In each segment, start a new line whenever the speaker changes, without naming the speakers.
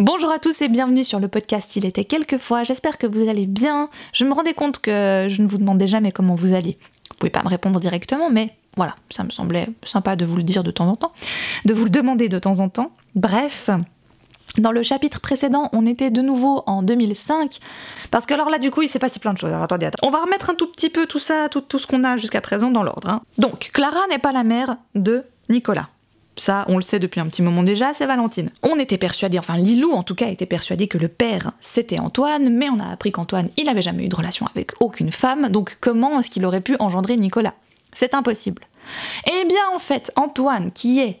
Bonjour à tous et bienvenue sur le podcast Il était quelquefois. J'espère que vous allez bien. Je me rendais compte que je ne vous demandais jamais comment vous alliez. Vous pouvez pas me répondre directement, mais voilà, ça me semblait sympa de vous le dire de temps en temps, de vous le demander de temps en temps. Bref, dans le chapitre précédent, on était de nouveau en 2005, parce que alors là, du coup, il s'est passé plein de choses. Alors attendez. On va remettre un tout petit peu tout ça, tout, tout ce qu'on a jusqu'à présent dans l'ordre. hein. Donc, Clara n'est pas la mère de Nicolas. Ça, on le sait depuis un petit moment déjà, c'est Valentine. On était persuadé, enfin Lilou en tout cas était persuadé que le père c'était Antoine, mais on a appris qu'Antoine il avait jamais eu de relation avec aucune femme, donc comment est-ce qu'il aurait pu engendrer Nicolas? C'est impossible. Eh bien en fait, Antoine qui est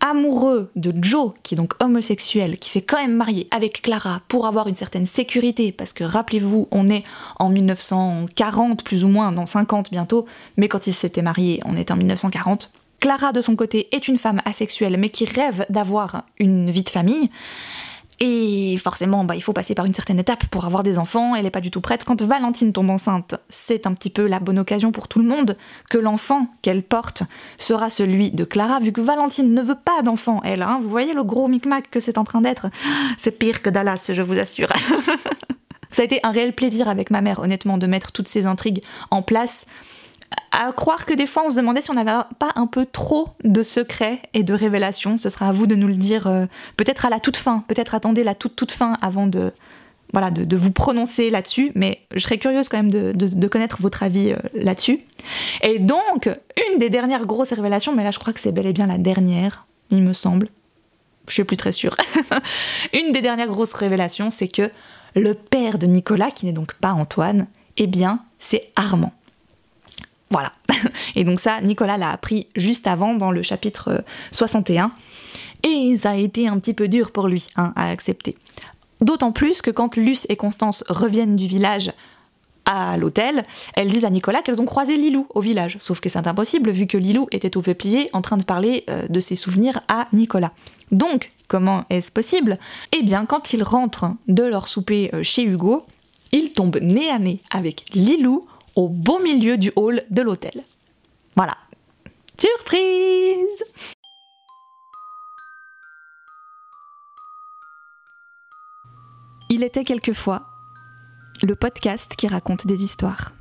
amoureux de Joe, qui est donc homosexuel, qui s'est quand même marié avec Clara pour avoir une certaine sécurité, parce que rappelez-vous, on est en 1940 plus ou moins, dans 50 bientôt, mais quand ils s'étaient mariés, on est en 1940. Clara, de son côté, est une femme asexuelle, mais qui rêve d'avoir une vie de famille. Et forcément, bah, il faut passer par une certaine étape pour avoir des enfants. Elle n'est pas du tout prête. Quand Valentine tombe enceinte, c'est un petit peu la bonne occasion pour tout le monde que l'enfant qu'elle porte sera celui de Clara, vu que Valentine ne veut pas d'enfant, elle. hein. Vous voyez le gros micmac que c'est en train d'être? C'est pire que Dallas, je vous assure. Ça a été un réel plaisir avec ma mère, honnêtement, de mettre toutes ces intrigues en place à croire que des fois on se demandait si on n'avait pas un peu trop de secrets et de révélations. Ce sera à vous de nous le dire euh, peut-être à la toute fin, peut-être attendez la toute toute fin avant de, voilà, de, vous prononcer là-dessus, mais je serais curieuse quand même de connaître votre avis euh, là-dessus. Et donc, une des dernières grosses révélations, mais là je crois que c'est bel et bien la dernière, il me semble. Je suis plus très sûre. une des dernières grosses révélations, c'est que le père de Nicolas, qui n'est donc pas Antoine, eh bien, c'est Armand. Voilà. Et donc ça, Nicolas l'a appris juste avant dans le chapitre euh, 61. Et ça a été un petit peu dur pour lui hein, à accepter. D'autant plus que quand Luce et Constance reviennent du village à l'hôtel, elles disent à Nicolas qu'elles ont croisé Lilou au village. Sauf que c'est impossible vu que Lilou était au peuplier en train de parler euh, de ses souvenirs à Nicolas. Donc, comment est-ce possible? Eh bien, quand ils rentrent de leur souper euh, chez Hugo, ils tombent nez à nez avec Lilou au beau milieu du hall de l'hôtel. Voilà. Surprise Il était quelquefois le podcast qui raconte des histoires.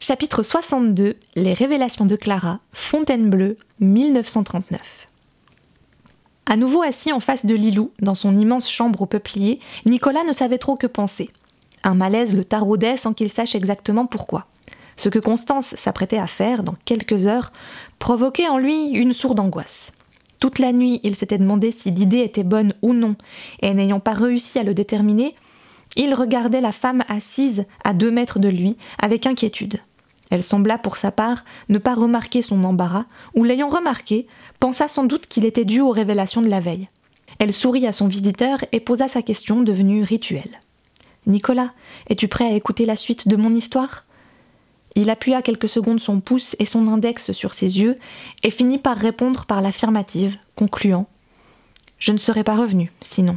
Chapitre 62 Les révélations de Clara, Fontainebleau, 1939. À nouveau assis en face de Lilou, dans son immense chambre au peuplier, Nicolas ne savait trop que penser. Un malaise le taraudait sans qu'il sache exactement pourquoi. Ce que Constance s'apprêtait à faire dans quelques heures provoquait en lui une sourde angoisse. Toute la nuit, il s'était demandé si l'idée était bonne ou non, et n'ayant pas réussi à le déterminer, il regardait la femme assise à deux mètres de lui avec inquiétude. Elle sembla pour sa part ne pas remarquer son embarras, ou l'ayant remarqué, pensa sans doute qu'il était dû aux révélations de la veille. Elle sourit à son visiteur et posa sa question devenue rituelle. Nicolas, es-tu prêt à écouter la suite de mon histoire? Il appuya quelques secondes son pouce et son index sur ses yeux et finit par répondre par l'affirmative, concluant Je ne serais pas revenu, sinon.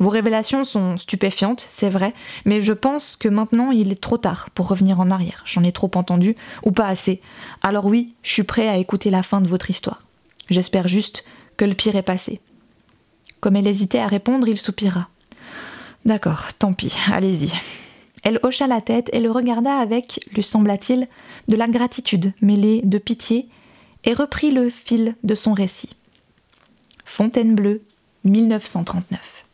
Vos révélations sont stupéfiantes, c'est vrai, mais je pense que maintenant il est trop tard pour revenir en arrière. J'en ai trop entendu, ou pas assez. Alors oui, je suis prêt à écouter la fin de votre histoire. J'espère juste que le pire est passé. Comme elle hésitait à répondre, il soupira. D'accord, tant pis, allez-y. Elle hocha la tête et le regarda avec, lui sembla-t-il, de la gratitude mêlée de pitié, et reprit le fil de son récit. Fontainebleau, 1939.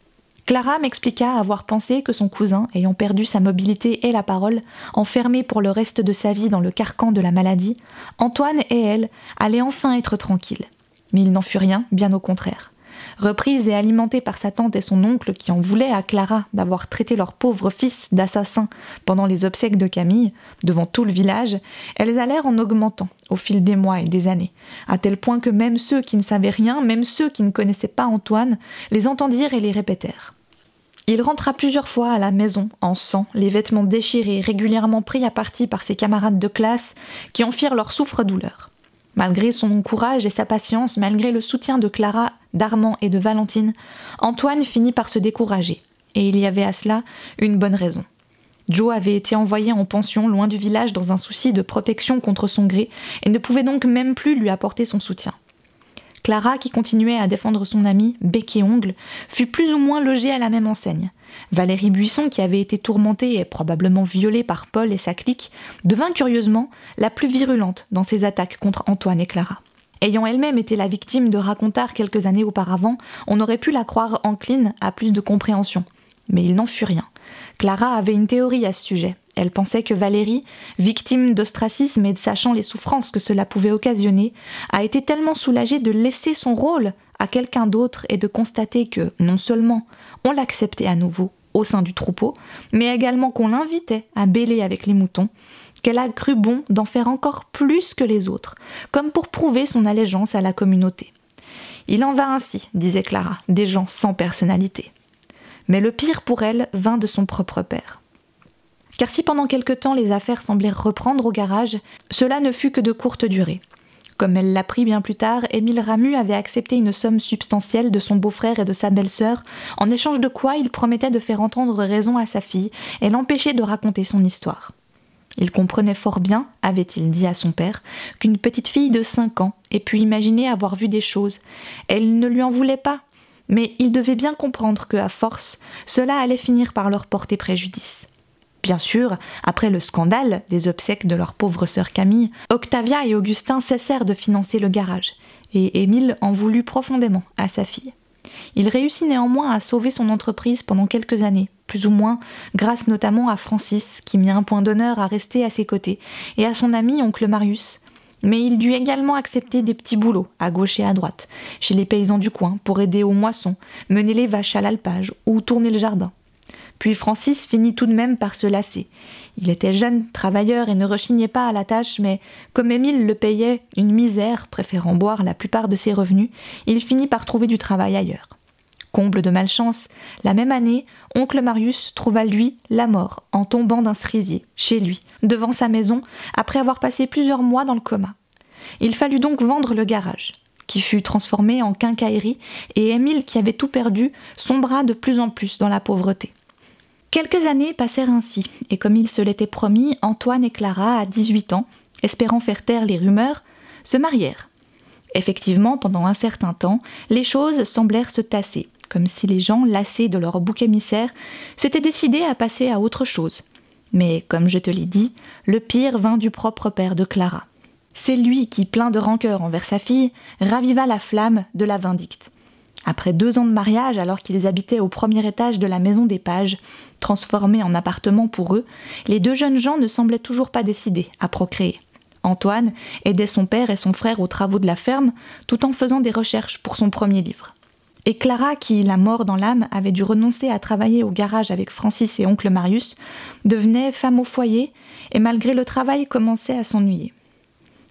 Clara m'expliqua avoir pensé que son cousin, ayant perdu sa mobilité et la parole, enfermé pour le reste de sa vie dans le carcan de la maladie, Antoine et elle allaient enfin être tranquilles. Mais il n'en fut rien, bien au contraire. Reprise et alimentée par sa tante et son oncle qui en voulaient à Clara d'avoir traité leur pauvre fils d'assassin pendant les obsèques de Camille, devant tout le village, elles allèrent en augmentant au fil des mois et des années, à tel point que même ceux qui ne savaient rien, même ceux qui ne connaissaient pas Antoine, les entendirent et les répétèrent. Il rentra plusieurs fois à la maison, en sang, les vêtements déchirés, régulièrement pris à partie par ses camarades de classe, qui en firent leur souffre-douleur. Malgré son courage et sa patience, malgré le soutien de Clara, d'Armand et de Valentine, Antoine finit par se décourager, et il y avait à cela une bonne raison. Joe avait été envoyé en pension loin du village dans un souci de protection contre son gré et ne pouvait donc même plus lui apporter son soutien. Clara, qui continuait à défendre son ami, bec et ongle, fut plus ou moins logée à la même enseigne. Valérie Buisson, qui avait été tourmentée et probablement violée par Paul et sa clique, devint curieusement la plus virulente dans ses attaques contre Antoine et Clara. Ayant elle-même été la victime de racontars quelques années auparavant, on aurait pu la croire encline à plus de compréhension. Mais il n'en fut rien. Clara avait une théorie à ce sujet. Elle pensait que Valérie, victime d'ostracisme et sachant les souffrances que cela pouvait occasionner, a été tellement soulagée de laisser son rôle à quelqu'un d'autre et de constater que, non seulement on l'acceptait à nouveau au sein du troupeau, mais également qu'on l'invitait à bêler avec les moutons, qu'elle a cru bon d'en faire encore plus que les autres, comme pour prouver son allégeance à la communauté. Il en va ainsi, disait Clara, des gens sans personnalité. Mais le pire pour elle vint de son propre père. Car si pendant quelque temps les affaires semblèrent reprendre au garage, cela ne fut que de courte durée. Comme elle l'apprit bien plus tard, Émile Ramu avait accepté une somme substantielle de son beau-frère et de sa belle-sœur, en échange de quoi il promettait de faire entendre raison à sa fille et l'empêcher de raconter son histoire. Il comprenait fort bien, avait-il dit à son père, qu'une petite fille de cinq ans ait pu imaginer avoir vu des choses. Elle ne lui en voulait pas, mais il devait bien comprendre que, à force, cela allait finir par leur porter préjudice. Bien sûr, après le scandale des obsèques de leur pauvre sœur Camille, Octavia et Augustin cessèrent de financer le garage, et Émile en voulut profondément à sa fille. Il réussit néanmoins à sauver son entreprise pendant quelques années, plus ou moins grâce notamment à Francis, qui mit un point d'honneur à rester à ses côtés, et à son ami oncle Marius. Mais il dut également accepter des petits boulots, à gauche et à droite, chez les paysans du coin, pour aider aux moissons, mener les vaches à l'alpage ou tourner le jardin. Puis Francis finit tout de même par se lasser. Il était jeune, travailleur et ne rechignait pas à la tâche, mais comme Émile le payait une misère, préférant boire la plupart de ses revenus, il finit par trouver du travail ailleurs. Comble de malchance, la même année, oncle Marius trouva lui la mort en tombant d'un cerisier, chez lui, devant sa maison, après avoir passé plusieurs mois dans le coma. Il fallut donc vendre le garage, qui fut transformé en quincaillerie, et Émile, qui avait tout perdu, sombra de plus en plus dans la pauvreté. Quelques années passèrent ainsi, et comme il se l'était promis, Antoine et Clara, à 18 ans, espérant faire taire les rumeurs, se marièrent. Effectivement, pendant un certain temps, les choses semblèrent se tasser, comme si les gens, lassés de leur bouc émissaire, s'étaient décidés à passer à autre chose. Mais, comme je te l'ai dit, le pire vint du propre père de Clara. C'est lui qui, plein de rancœur envers sa fille, raviva la flamme de la vindicte. Après deux ans de mariage, alors qu'ils habitaient au premier étage de la maison des pages, transformée en appartement pour eux, les deux jeunes gens ne semblaient toujours pas décidés à procréer. Antoine aidait son père et son frère aux travaux de la ferme, tout en faisant des recherches pour son premier livre. Et Clara, qui, la mort dans l'âme, avait dû renoncer à travailler au garage avec Francis et oncle Marius, devenait femme au foyer et malgré le travail commençait à s'ennuyer.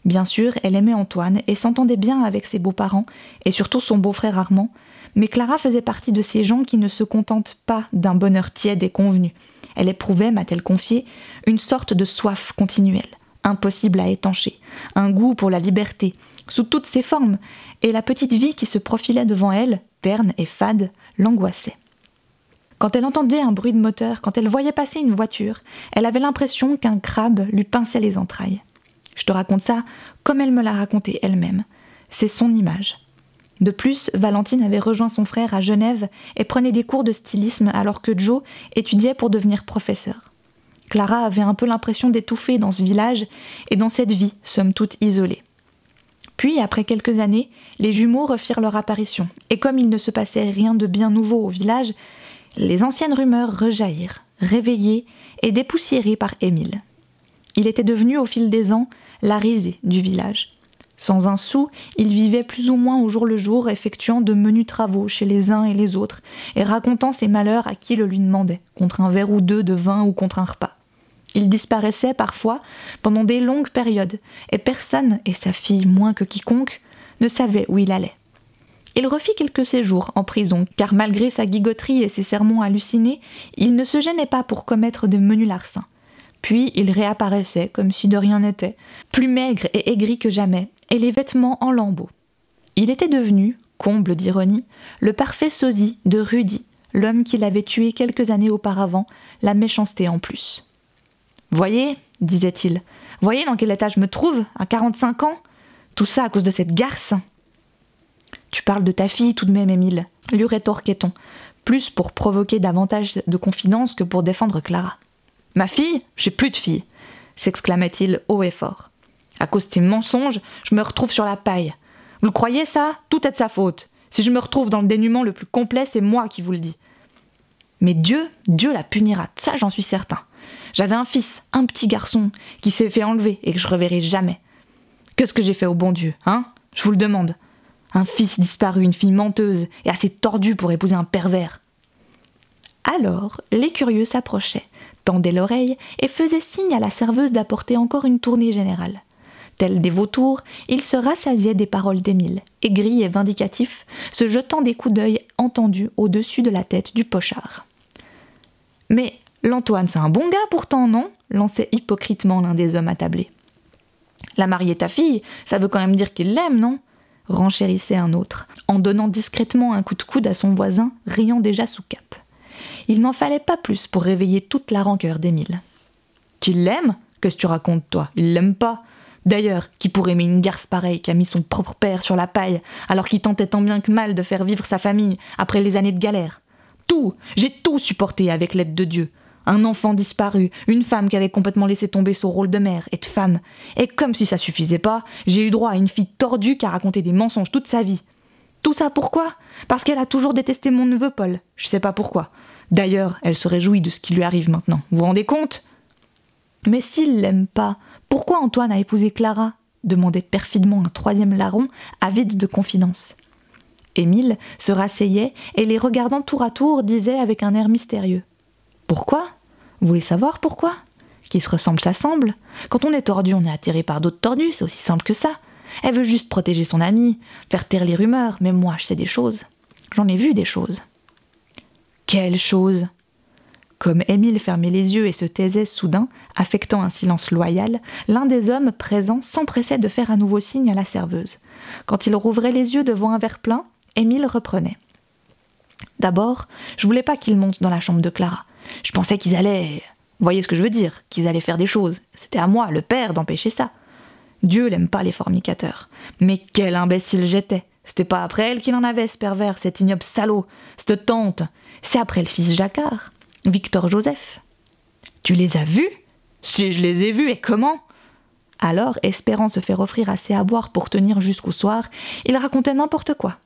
Bien sûr, elle aimait Antoine et s'entendait bien avec ses beaux-parents et surtout son beau-frère Armand, mais Clara faisait partie de ces gens qui ne se contentent pas d'un bonheur tiède et convenu. Elle éprouvait, m'a-t-elle confié, une sorte de soif continuelle, impossible à étancher, un goût pour la liberté, sous toutes ses formes, et la petite vie qui se profilait devant elle, terne et fade, l'angoissait. Quand elle entendait un bruit de moteur, quand elle voyait passer une voiture, elle avait l'impression qu'un crabe lui pinçait les entrailles. Je te raconte ça comme elle me l'a raconté elle-même. C'est son image. De plus, Valentine avait rejoint son frère à Genève et prenait des cours de stylisme alors que Joe étudiait pour devenir professeur. Clara avait un peu l'impression d'étouffer dans ce village et dans cette vie, somme toute isolée. Puis, après quelques années, les jumeaux refirent leur apparition, et comme il ne se passait rien de bien nouveau au village, les anciennes rumeurs rejaillirent, réveillées et dépoussiérées par Émile. Il était devenu au fil des ans la risée du village. Sans un sou, il vivait plus ou moins au jour le jour, effectuant de menus travaux chez les uns et les autres, et racontant ses malheurs à qui le lui demandait, contre un verre ou deux de vin ou contre un repas. Il disparaissait parfois pendant des longues périodes, et personne, et sa fille moins que quiconque, ne savait où il allait. Il refit quelques séjours en prison, car malgré sa gigoterie et ses sermons hallucinés, il ne se gênait pas pour commettre de menus larcins. Puis il réapparaissait comme si de rien n'était, plus maigre et aigri que jamais, et les vêtements en lambeaux. Il était devenu, comble d'ironie, le parfait sosie de Rudy, l'homme qui l'avait tué quelques années auparavant, la méchanceté en plus. Voyez, disait-il, voyez dans quel état je me trouve, à 45 ans Tout ça à cause de cette garce. Tu parles de ta fille tout de même, Émile, lui rétorquait-on, plus pour provoquer davantage de confidence que pour défendre Clara. Ma fille? J'ai plus de fille s'exclamait-il haut et fort. À cause de ces mensonges, je me retrouve sur la paille. Vous le croyez ça? Tout est de sa faute. Si je me retrouve dans le dénuement le plus complet, c'est moi qui vous le dis. Mais Dieu, Dieu la punira, ça j'en suis certain. J'avais un fils, un petit garçon, qui s'est fait enlever et que je reverrai jamais. Qu'est-ce que j'ai fait au bon Dieu, hein? Je vous le demande. Un fils disparu, une fille menteuse et assez tordue pour épouser un pervers. Alors, les curieux s'approchaient, tendaient l'oreille et faisaient signe à la serveuse d'apporter encore une tournée générale. Tels des vautours, ils se rassasiaient des paroles d'Émile, aigris et vindicatifs, se jetant des coups d'œil entendus au-dessus de la tête du pochard. Mais l'Antoine, c'est un bon gars pourtant, non? Lançait hypocritement l'un des hommes attablés. La marier ta fille, ça veut quand même dire qu'il l'aime, non? Renchérissait un autre, en donnant discrètement un coup de coude à son voisin, riant déjà sous cap. Il n'en fallait pas plus pour réveiller toute la rancœur d'Émile. Qu'il l'aime? Qu'est-ce que tu racontes, toi? Il l'aime pas. D'ailleurs, qui pourrait aimer une garce pareille qui a mis son propre père sur la paille, alors qu'il tentait tant bien que mal de faire vivre sa famille après les années de galère? Tout J'ai tout supporté avec l'aide de Dieu. Un enfant disparu, une femme qui avait complètement laissé tomber son rôle de mère et de femme. Et comme si ça suffisait pas, j'ai eu droit à une fille tordue qui a raconté des mensonges toute sa vie. Tout ça pourquoi? Parce qu'elle a toujours détesté mon neveu Paul. Je sais pas pourquoi. D'ailleurs, elle se réjouit de ce qui lui arrive maintenant. Vous vous rendez compte? Mais s'il l'aime pas, pourquoi Antoine a épousé Clara? demandait perfidement un troisième larron, avide de confidence. Émile se rasseyait et les regardant tour à tour disait avec un air mystérieux Pourquoi? Vous voulez savoir pourquoi? Qui se ressemble s'assemble. Quand on est tordu, on est attiré par d'autres tordus, c'est aussi simple que ça. Elle veut juste protéger son ami, faire taire les rumeurs, mais moi je sais des choses. J'en ai vu des choses. Quelle chose Comme Émile fermait les yeux et se taisait soudain, affectant un silence loyal, l'un des hommes présents s'empressait de faire un nouveau signe à la serveuse. Quand il rouvrait les yeux devant un verre plein, Émile reprenait. D'abord, je voulais pas qu'ils montent dans la chambre de Clara. Je pensais qu'ils allaient. Voyez ce que je veux dire Qu'ils allaient faire des choses. C'était à moi, le père, d'empêcher ça. Dieu n'aime pas les fornicateurs. Mais quel imbécile j'étais C'était pas après elle qu'il en avait, ce pervers, cet ignoble salaud, cette tante. C'est après le fils Jacquard, Victor Joseph. Tu les as vus? Si je les ai vus, et comment? Alors, espérant se faire offrir assez à boire pour tenir jusqu'au soir, il racontait n'importe quoi.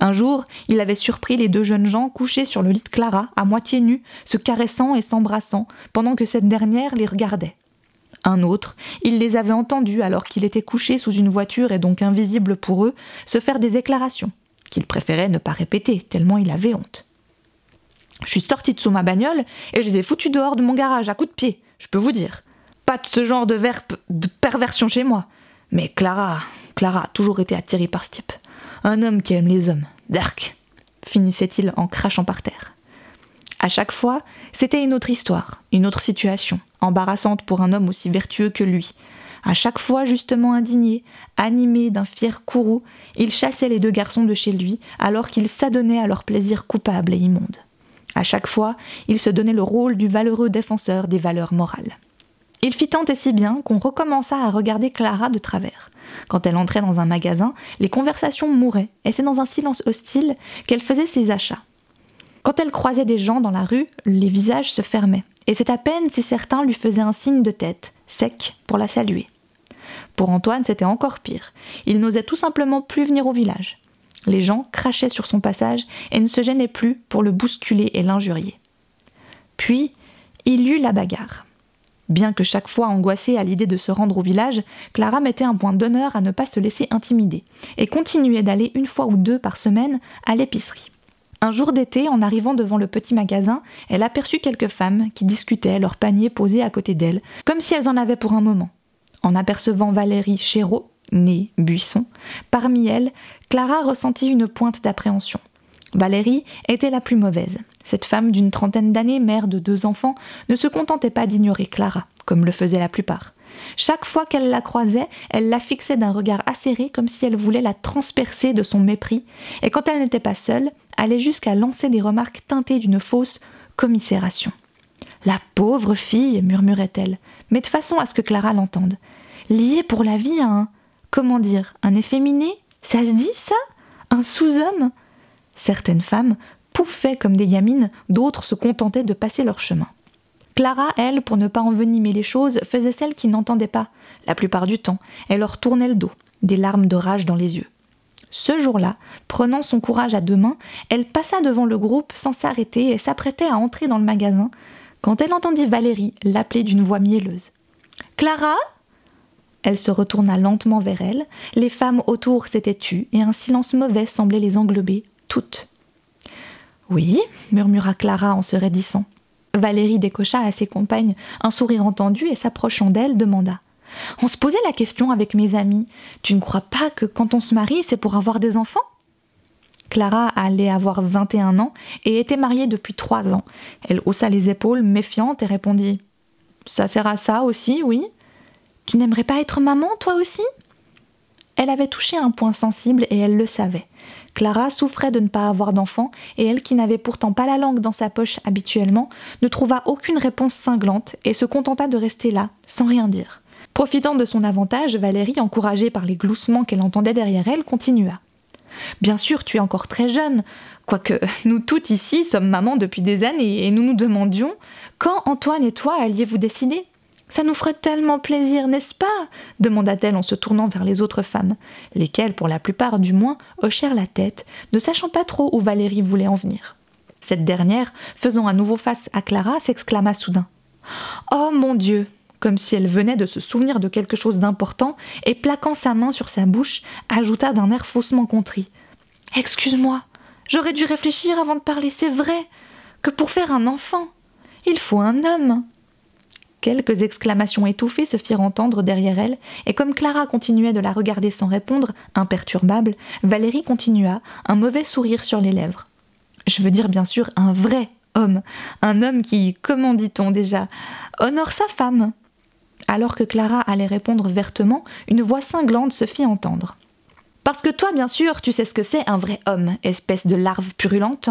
Un jour, il avait surpris les deux jeunes gens couchés sur le lit de Clara, à moitié nus, se caressant et s'embrassant, pendant que cette dernière les regardait. Un autre, il les avait entendus alors qu'il était couché sous une voiture et donc invisible pour eux, se faire des déclarations, qu'il préférait ne pas répéter, tellement il avait honte. Je suis sorti de sous ma bagnole et je les ai foutus dehors de mon garage à coups de pied, je peux vous dire. Pas de ce genre de verbe de perversion chez moi. Mais Clara, Clara a toujours été attirée par ce type. Un homme qui aime les hommes. Dark, finissait-il en crachant par terre. À chaque fois, c'était une autre histoire, une autre situation, embarrassante pour un homme aussi vertueux que lui. À chaque fois justement indigné, animé d'un fier courroux, il chassait les deux garçons de chez lui alors qu'il s'adonnait à leur plaisir coupable et immonde. À chaque fois, il se donnait le rôle du valeureux défenseur des valeurs morales. Il fit tant et si bien qu'on recommença à regarder Clara de travers. Quand elle entrait dans un magasin, les conversations mouraient, et c'est dans un silence hostile qu'elle faisait ses achats. Quand elle croisait des gens dans la rue, les visages se fermaient, et c'est à peine si certains lui faisaient un signe de tête, sec, pour la saluer. Pour Antoine, c'était encore pire. Il n'osait tout simplement plus venir au village. Les gens crachaient sur son passage et ne se gênaient plus pour le bousculer et l'injurier. Puis, il eut la bagarre. Bien que chaque fois angoissée à l'idée de se rendre au village, Clara mettait un point d'honneur à ne pas se laisser intimider, et continuait d'aller une fois ou deux par semaine à l'épicerie. Un jour d'été, en arrivant devant le petit magasin, elle aperçut quelques femmes qui discutaient, leurs paniers posés à côté d'elle, comme si elles en avaient pour un moment. En apercevant Valérie Chéreau, née Buisson, parmi elles, Clara ressentit une pointe d'appréhension. Valérie était la plus mauvaise. Cette femme d'une trentaine d'années, mère de deux enfants, ne se contentait pas d'ignorer Clara, comme le faisaient la plupart. Chaque fois qu'elle la croisait, elle la fixait d'un regard acéré comme si elle voulait la transpercer de son mépris, et quand elle n'était pas seule, allait jusqu'à lancer des remarques teintées d'une fausse commisération. La pauvre fille, murmurait-elle, mais de façon à ce que Clara l'entende. Liée pour la vie à un. Comment dire Un efféminé? Ça se dit, ça? Un sous-homme? Certaines femmes pouffaient comme des gamines, d'autres se contentaient de passer leur chemin. Clara, elle, pour ne pas envenimer les choses, faisait celle qui n'entendait pas. La plupart du temps, elle leur tournait le dos, des larmes de rage dans les yeux. Ce jour-là, prenant son courage à deux mains, elle passa devant le groupe sans s'arrêter et s'apprêtait à entrer dans le magasin quand elle entendit Valérie l'appeler d'une voix mielleuse. Clara Elle se retourna lentement vers elle, les femmes autour s'étaient tues et un silence mauvais semblait les englober toutes. Oui, murmura Clara en se raidissant. Valérie décocha à ses compagnes un sourire entendu et s'approchant d'elle demanda On se posait la question avec mes amis. Tu ne crois pas que quand on se marie, c'est pour avoir des enfants? Clara allait avoir 21 ans et était mariée depuis trois ans. Elle haussa les épaules, méfiante, et répondit Ça sert à ça aussi, oui Tu n'aimerais pas être maman, toi aussi? Elle avait touché un point sensible et elle le savait. Clara souffrait de ne pas avoir d'enfant, et elle, qui n'avait pourtant pas la langue dans sa poche habituellement, ne trouva aucune réponse cinglante et se contenta de rester là, sans rien dire. Profitant de son avantage, Valérie, encouragée par les gloussements qu'elle entendait derrière elle, continua. Bien sûr, tu es encore très jeune, quoique nous toutes ici sommes mamans depuis des années et nous nous demandions quand Antoine et toi alliez-vous décider ça nous ferait tellement plaisir, n'est-ce pas demanda-t-elle en se tournant vers les autres femmes, lesquelles, pour la plupart du moins, hochèrent la tête, ne sachant pas trop où Valérie voulait en venir. Cette dernière, faisant à nouveau face à Clara, s'exclama soudain. Oh mon Dieu comme si elle venait de se souvenir de quelque chose d'important, et plaquant sa main sur sa bouche, ajouta d'un air faussement contrit. Excuse-moi, j'aurais dû réfléchir avant de parler, c'est vrai, que pour faire un enfant, il faut un homme. Quelques exclamations étouffées se firent entendre derrière elle, et comme Clara continuait de la regarder sans répondre, imperturbable, Valérie continua, un mauvais sourire sur les lèvres. Je veux dire bien sûr un vrai homme, un homme qui, comment dit-on déjà, honore sa femme. Alors que Clara allait répondre vertement, une voix cinglante se fit entendre. Parce que toi, bien sûr, tu sais ce que c'est un vrai homme, espèce de larve purulente.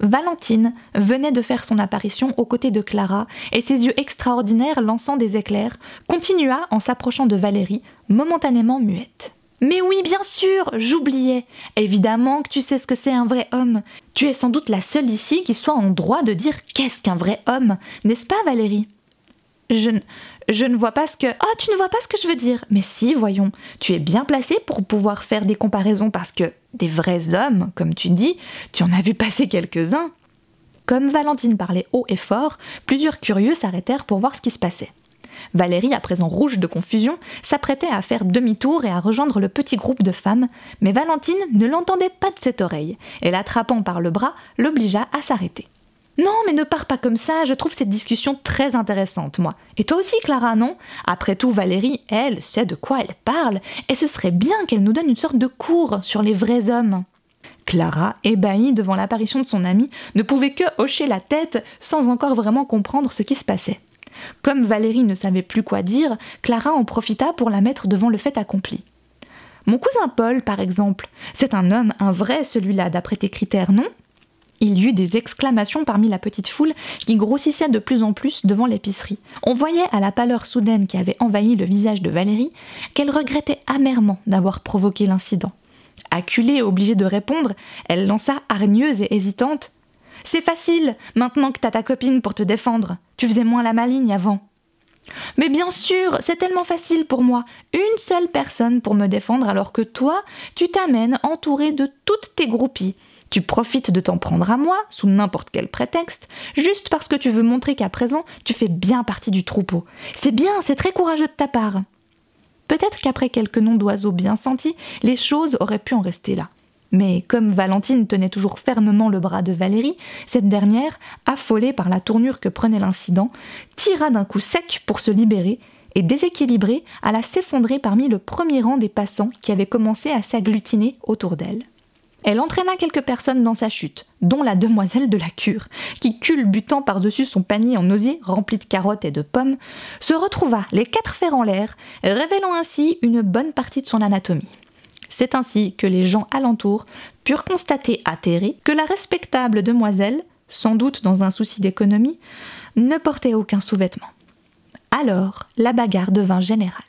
Valentine venait de faire son apparition aux côtés de Clara, et ses yeux extraordinaires lançant des éclairs, continua en s'approchant de Valérie, momentanément muette. Mais oui, bien sûr, j'oubliais. Évidemment que tu sais ce que c'est un vrai homme. Tu es sans doute la seule ici qui soit en droit de dire qu'est-ce qu'un vrai homme, n'est-ce pas, Valérie? Je, je ne vois pas ce que... Oh, tu ne vois pas ce que je veux dire. Mais si, voyons, tu es bien placé pour pouvoir faire des comparaisons parce que des vrais hommes, comme tu dis, tu en as vu passer quelques-uns. Comme Valentine parlait haut et fort, plusieurs curieux s'arrêtèrent pour voir ce qui se passait. Valérie, à présent rouge de confusion, s'apprêtait à faire demi-tour et à rejoindre le petit groupe de femmes, mais Valentine ne l'entendait pas de cette oreille, et l'attrapant par le bras, l'obligea à s'arrêter. Non, mais ne pars pas comme ça, je trouve cette discussion très intéressante, moi. Et toi aussi, Clara, non? Après tout, Valérie, elle, sait de quoi elle parle, et ce serait bien qu'elle nous donne une sorte de cours sur les vrais hommes. Clara, ébahie devant l'apparition de son amie, ne pouvait que hocher la tête sans encore vraiment comprendre ce qui se passait. Comme Valérie ne savait plus quoi dire, Clara en profita pour la mettre devant le fait accompli. Mon cousin Paul, par exemple, c'est un homme, un vrai celui-là, d'après tes critères, non? Il y eut des exclamations parmi la petite foule qui grossissait de plus en plus devant l'épicerie. On voyait à la pâleur soudaine qui avait envahi le visage de Valérie qu'elle regrettait amèrement d'avoir provoqué l'incident. Acculée et obligée de répondre, elle lança hargneuse et hésitante C'est facile, maintenant que t'as ta copine pour te défendre. Tu faisais moins la maligne avant. Mais bien sûr, c'est tellement facile pour moi. Une seule personne pour me défendre alors que toi, tu t'amènes entouré de toutes tes groupies. Tu profites de t'en prendre à moi, sous n'importe quel prétexte, juste parce que tu veux montrer qu'à présent, tu fais bien partie du troupeau. C'est bien, c'est très courageux de ta part. Peut-être qu'après quelques noms d'oiseaux bien sentis, les choses auraient pu en rester là. Mais comme Valentine tenait toujours fermement le bras de Valérie, cette dernière, affolée par la tournure que prenait l'incident, tira d'un coup sec pour se libérer et déséquilibrée alla s'effondrer parmi le premier rang des passants qui avaient commencé à s'agglutiner autour d'elle. Elle entraîna quelques personnes dans sa chute, dont la demoiselle de la cure, qui, culbutant par-dessus son panier en osier rempli de carottes et de pommes, se retrouva les quatre fers en l'air, révélant ainsi une bonne partie de son anatomie. C'est ainsi que les gens alentour purent constater atterrés que la respectable demoiselle sans doute dans un souci d'économie, ne portait aucun sous-vêtement. Alors, la bagarre devint générale.